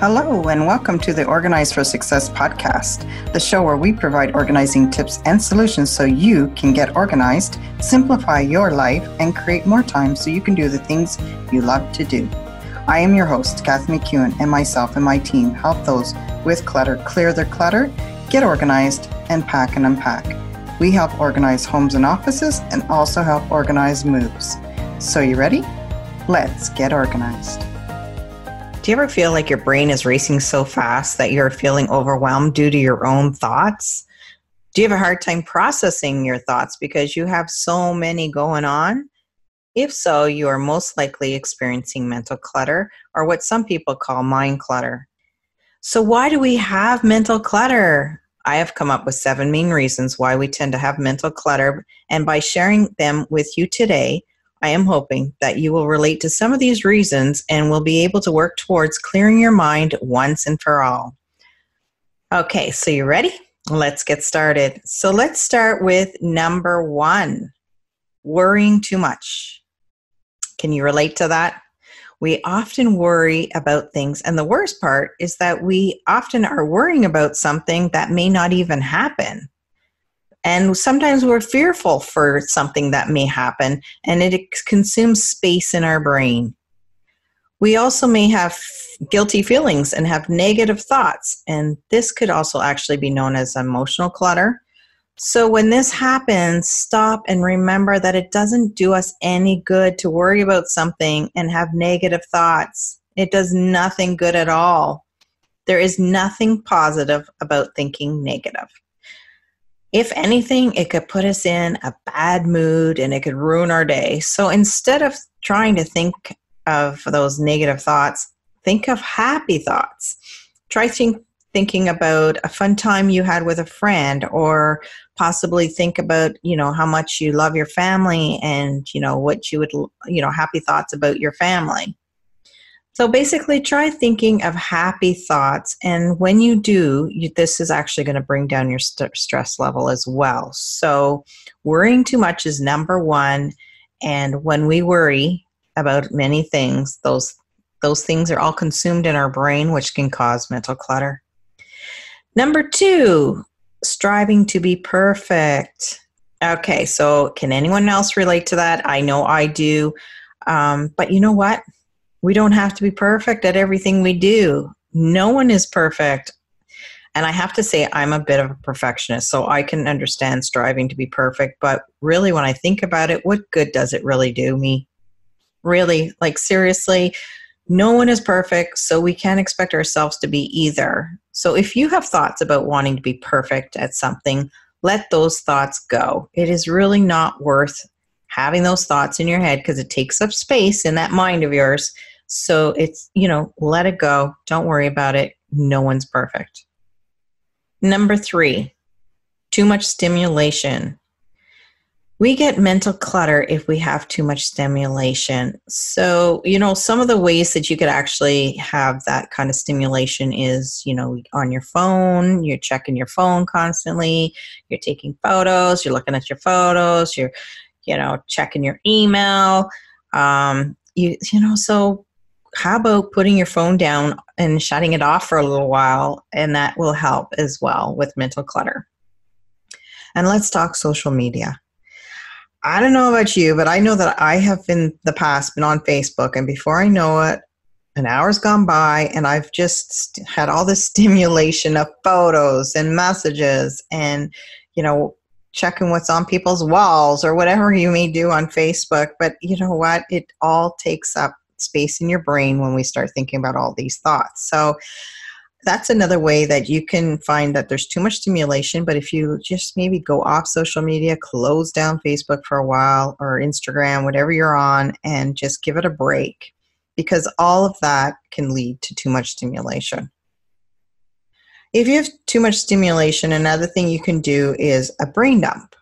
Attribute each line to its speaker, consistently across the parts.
Speaker 1: Hello, and welcome to the Organize for Success podcast, the show where we provide organizing tips and solutions so you can get organized, simplify your life, and create more time so you can do the things you love to do. I am your host, Kathy McEwen, and myself and my team help those with clutter clear their clutter, get organized, and pack and unpack. We help organize homes and offices and also help organize moves. So, you ready? Let's get organized. Do you ever feel like your brain is racing so fast that you're feeling overwhelmed due to your own thoughts? Do you have a hard time processing your thoughts because you have so many going on? If so, you are most likely experiencing mental clutter or what some people call mind clutter. So, why do we have mental clutter? I have come up with seven main reasons why we tend to have mental clutter, and by sharing them with you today, I am hoping that you will relate to some of these reasons and will be able to work towards clearing your mind once and for all. Okay, so you ready? Let's get started. So let's start with number one worrying too much. Can you relate to that? We often worry about things, and the worst part is that we often are worrying about something that may not even happen. And sometimes we're fearful for something that may happen, and it consumes space in our brain. We also may have guilty feelings and have negative thoughts, and this could also actually be known as emotional clutter. So, when this happens, stop and remember that it doesn't do us any good to worry about something and have negative thoughts. It does nothing good at all. There is nothing positive about thinking negative. If anything, it could put us in a bad mood and it could ruin our day. So, instead of trying to think of those negative thoughts, think of happy thoughts. Try think, thinking about a fun time you had with a friend or possibly think about you know how much you love your family and you know what you would you know happy thoughts about your family so basically try thinking of happy thoughts and when you do you, this is actually going to bring down your st- stress level as well so worrying too much is number one and when we worry about many things those those things are all consumed in our brain which can cause mental clutter Number two, striving to be perfect. Okay, so can anyone else relate to that? I know I do. Um, but you know what? We don't have to be perfect at everything we do. No one is perfect. And I have to say, I'm a bit of a perfectionist, so I can understand striving to be perfect. But really, when I think about it, what good does it really do me? Really, like, seriously, no one is perfect, so we can't expect ourselves to be either. So if you have thoughts about wanting to be perfect at something, let those thoughts go. It is really not worth having those thoughts in your head because it takes up space in that mind of yours. So it's, you know, let it go. Don't worry about it. No one's perfect. Number three, too much stimulation we get mental clutter if we have too much stimulation. So, you know, some of the ways that you could actually have that kind of stimulation is, you know, on your phone, you're checking your phone constantly, you're taking photos, you're looking at your photos, you're, you know, checking your email. Um, you, you know, so how about putting your phone down and shutting it off for a little while? And that will help as well with mental clutter. And let's talk social media I don't know about you, but I know that I have in the past been on Facebook, and before I know it, an hour's gone by, and I've just had all this stimulation of photos and messages, and you know, checking what's on people's walls or whatever you may do on Facebook. But you know what? It all takes up space in your brain when we start thinking about all these thoughts. So that's another way that you can find that there's too much stimulation. But if you just maybe go off social media, close down Facebook for a while or Instagram, whatever you're on, and just give it a break because all of that can lead to too much stimulation. If you have too much stimulation, another thing you can do is a brain dump.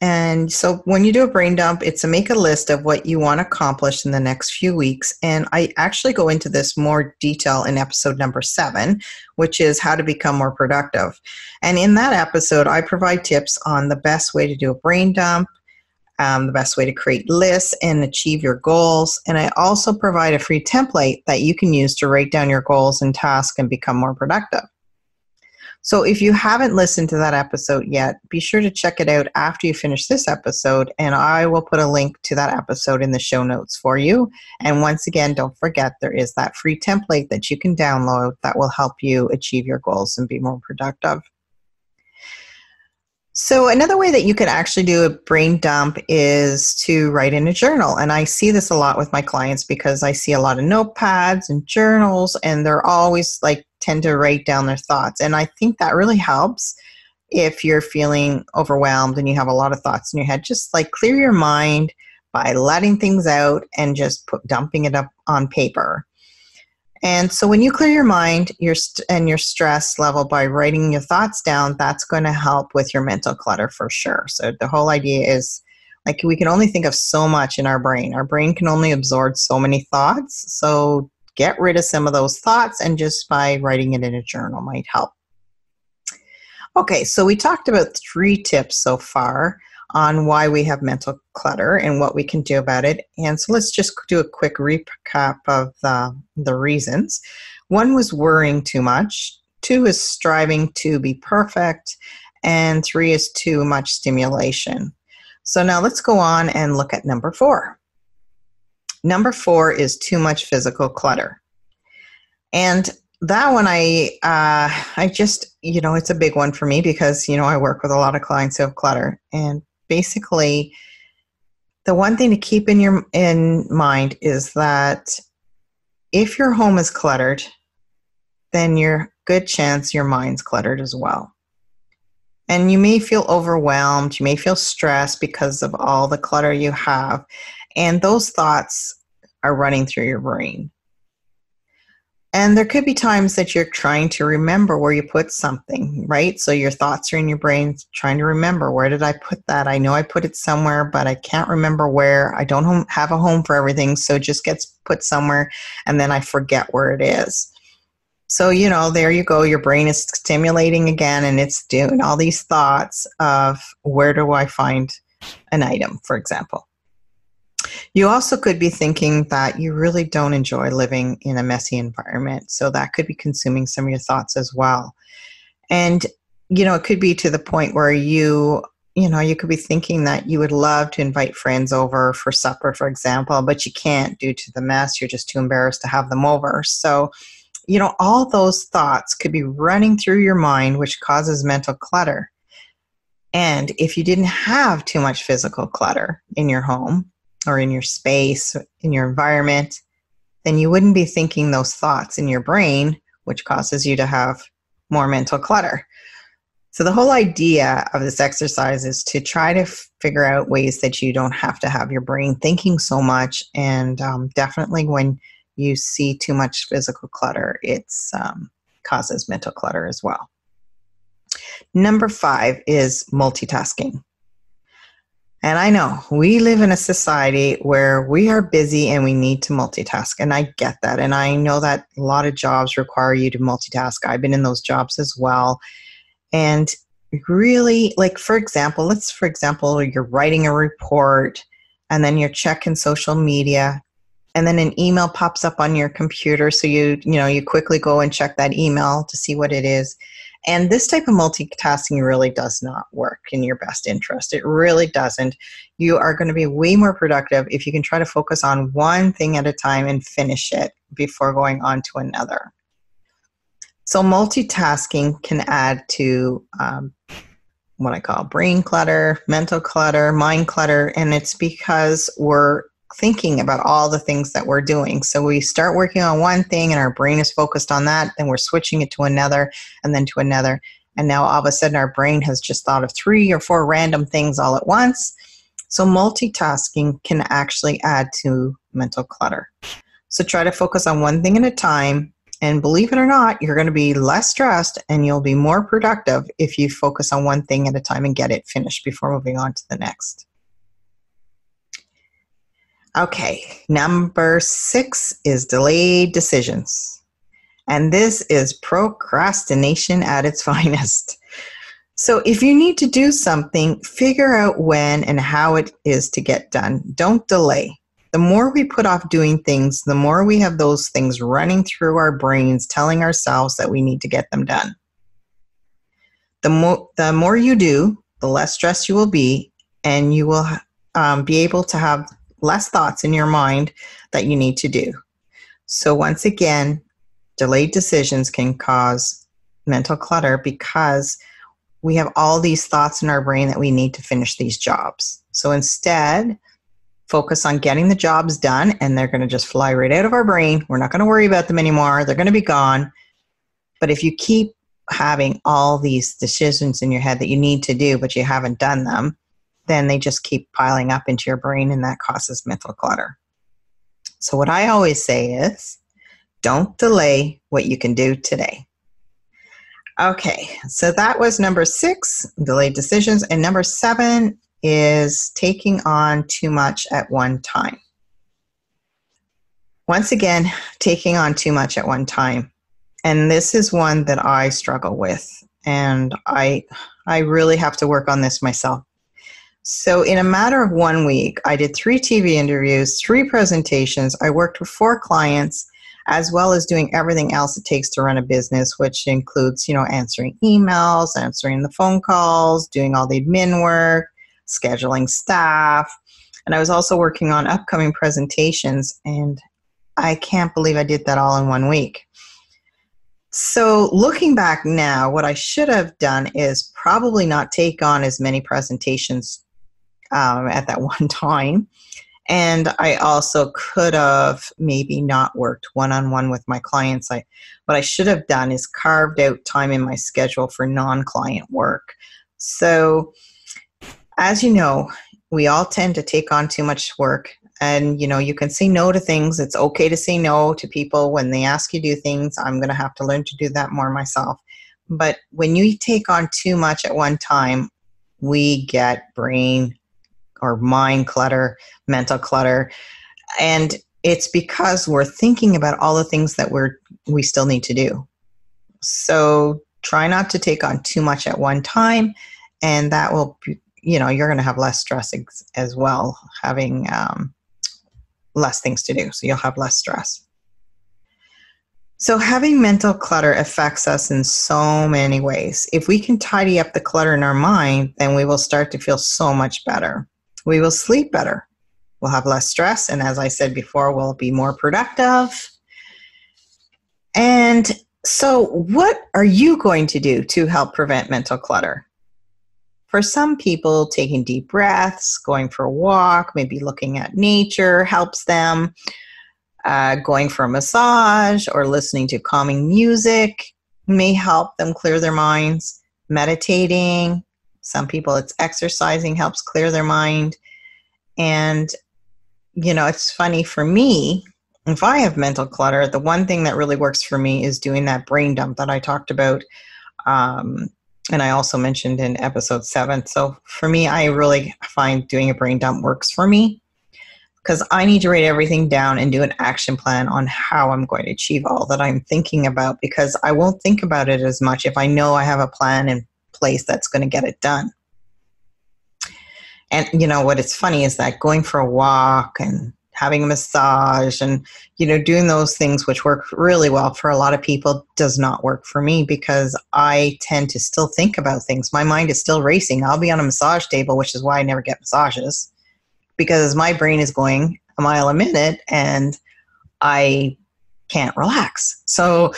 Speaker 1: And so when you do a brain dump, it's to make a list of what you want to accomplish in the next few weeks. And I actually go into this more detail in episode number seven, which is how to become more productive. And in that episode, I provide tips on the best way to do a brain dump, um, the best way to create lists and achieve your goals. And I also provide a free template that you can use to write down your goals and tasks and become more productive. So if you haven't listened to that episode yet, be sure to check it out after you finish this episode, and I will put a link to that episode in the show notes for you. And once again, don't forget there is that free template that you can download that will help you achieve your goals and be more productive. So, another way that you can actually do a brain dump is to write in a journal. And I see this a lot with my clients because I see a lot of notepads and journals, and they're always like tend to write down their thoughts. And I think that really helps if you're feeling overwhelmed and you have a lot of thoughts in your head. Just like clear your mind by letting things out and just put, dumping it up on paper. And so when you clear your mind your st- and your stress level by writing your thoughts down, that's going to help with your mental clutter for sure. So the whole idea is like we can only think of so much in our brain. Our brain can only absorb so many thoughts. So get rid of some of those thoughts and just by writing it in a journal might help. Okay, so we talked about three tips so far on why we have mental clutter and what we can do about it. And so let's just do a quick recap of the, the reasons. One was worrying too much, two is striving to be perfect, and three is too much stimulation. So now let's go on and look at number four. Number four is too much physical clutter. And that one I uh, I just you know it's a big one for me because you know I work with a lot of clients who have clutter. And basically the one thing to keep in your in mind is that if your home is cluttered then your good chance your mind's cluttered as well. And you may feel overwhelmed you may feel stressed because of all the clutter you have. And those thoughts are running through your brain and there could be times that you're trying to remember where you put something, right? So your thoughts are in your brain trying to remember where did I put that? I know I put it somewhere, but I can't remember where. I don't have a home for everything, so it just gets put somewhere and then I forget where it is. So, you know, there you go. Your brain is stimulating again and it's doing all these thoughts of where do I find an item, for example. You also could be thinking that you really don't enjoy living in a messy environment. So that could be consuming some of your thoughts as well. And, you know, it could be to the point where you, you know, you could be thinking that you would love to invite friends over for supper, for example, but you can't due to the mess. You're just too embarrassed to have them over. So, you know, all those thoughts could be running through your mind, which causes mental clutter. And if you didn't have too much physical clutter in your home, or in your space, in your environment, then you wouldn't be thinking those thoughts in your brain, which causes you to have more mental clutter. So, the whole idea of this exercise is to try to f- figure out ways that you don't have to have your brain thinking so much. And um, definitely, when you see too much physical clutter, it um, causes mental clutter as well. Number five is multitasking. And I know we live in a society where we are busy and we need to multitask. And I get that. And I know that a lot of jobs require you to multitask. I've been in those jobs as well. And really, like, for example, let's, for example, you're writing a report and then you're checking social media and then an email pops up on your computer so you you know you quickly go and check that email to see what it is and this type of multitasking really does not work in your best interest. It really doesn't. You are going to be way more productive if you can try to focus on one thing at a time and finish it before going on to another. So, multitasking can add to um, what I call brain clutter, mental clutter, mind clutter, and it's because we're thinking about all the things that we're doing. So we start working on one thing and our brain is focused on that, then we're switching it to another and then to another. And now all of a sudden our brain has just thought of three or four random things all at once. So multitasking can actually add to mental clutter. So try to focus on one thing at a time. And believe it or not, you're going to be less stressed and you'll be more productive if you focus on one thing at a time and get it finished before moving on to the next. Okay, number six is delayed decisions. And this is procrastination at its finest. So if you need to do something, figure out when and how it is to get done. Don't delay. The more we put off doing things, the more we have those things running through our brains telling ourselves that we need to get them done. The more, the more you do, the less stressed you will be, and you will um, be able to have less thoughts in your mind that you need to do. So, once again, delayed decisions can cause mental clutter because we have all these thoughts in our brain that we need to finish these jobs. So, instead, focus on getting the jobs done and they're going to just fly right out of our brain. We're not going to worry about them anymore. They're going to be gone. But if you keep having all these decisions in your head that you need to do, but you haven't done them, then they just keep piling up into your brain and that causes mental clutter. So, what I always say is don't delay what you can do today. Okay, so that was number six, delayed decisions. And number seven is taking on too much at one time. Once again, taking on too much at one time. And this is one that I struggle with. And I I really have to work on this myself so, in a matter of one week, I did three TV interviews, three presentations. I worked with four clients, as well as doing everything else it takes to run a business, which includes, you know, answering emails, answering the phone calls, doing all the admin work, scheduling staff. And I was also working on upcoming presentations, and I can't believe I did that all in one week. So, looking back now, what I should have done is probably not take on as many presentations um, at that one time. And I also could have maybe not worked one on one with my clients. I, what I should have done is carved out time in my schedule for non client work. So, as you know, we all tend to take on too much work. And you know, you can say no to things. It's okay to say no to people when they ask you to do things. I'm going to have to learn to do that more myself. But when you take on too much at one time, we get brain or mind clutter, mental clutter. And it's because we're thinking about all the things that we're we still need to do. So try not to take on too much at one time and that will you know you're going to have less stress ex- as well having um, less things to do so you'll have less stress so having mental clutter affects us in so many ways if we can tidy up the clutter in our mind then we will start to feel so much better we will sleep better. We'll have less stress. And as I said before, we'll be more productive. And so, what are you going to do to help prevent mental clutter? For some people, taking deep breaths, going for a walk, maybe looking at nature helps them. Uh, going for a massage or listening to calming music may help them clear their minds. Meditating, some people, it's exercising helps clear their mind. And, you know, it's funny for me, if I have mental clutter, the one thing that really works for me is doing that brain dump that I talked about. Um, and I also mentioned in episode seven. So for me, I really find doing a brain dump works for me because I need to write everything down and do an action plan on how I'm going to achieve all that I'm thinking about because I won't think about it as much if I know I have a plan in place that's going to get it done. And you know what? It's funny is that going for a walk and having a massage and you know doing those things which work really well for a lot of people does not work for me because i tend to still think about things my mind is still racing i'll be on a massage table which is why i never get massages because my brain is going a mile a minute and i can't relax so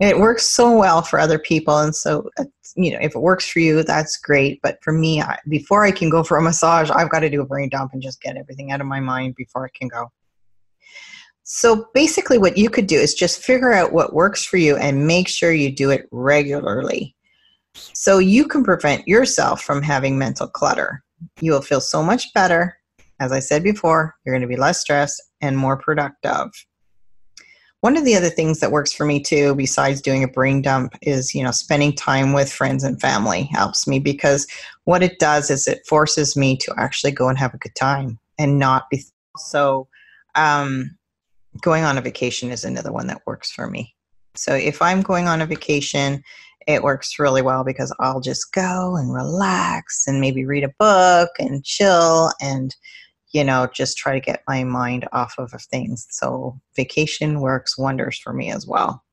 Speaker 1: it works so well for other people and so uh, you know if it works for you that's great but for me I, before i can go for a massage i've got to do a brain dump and just get everything out of my mind before i can go. So basically what you could do is just figure out what works for you and make sure you do it regularly. So you can prevent yourself from having mental clutter. You will feel so much better. As i said before you're going to be less stressed and more productive one of the other things that works for me too besides doing a brain dump is you know spending time with friends and family helps me because what it does is it forces me to actually go and have a good time and not be so um, going on a vacation is another one that works for me. So if i'm going on a vacation it works really well because I'll just go and relax and maybe read a book and chill and you know just try to get my mind off of things. So vacation works wonders for me as well.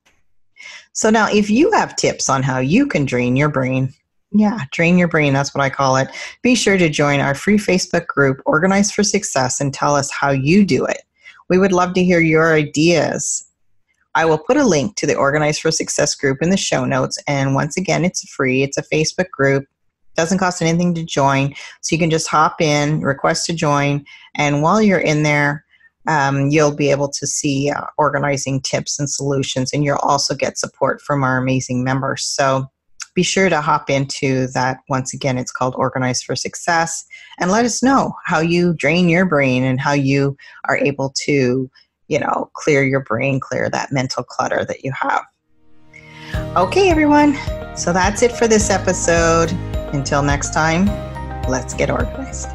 Speaker 1: So now if you have tips on how you can drain your brain, yeah, drain your brain, that's what I call it. Be sure to join our free Facebook group Organized for Success and tell us how you do it. We would love to hear your ideas I will put a link to the Organize for Success group in the show notes. And once again, it's free, it's a Facebook group. Doesn't cost anything to join. So you can just hop in, request to join, and while you're in there, um, you'll be able to see uh, organizing tips and solutions, and you'll also get support from our amazing members. So be sure to hop into that. Once again, it's called Organize for Success, and let us know how you drain your brain and how you are able to you know, clear your brain, clear that mental clutter that you have. Okay, everyone. So that's it for this episode. Until next time, let's get organized.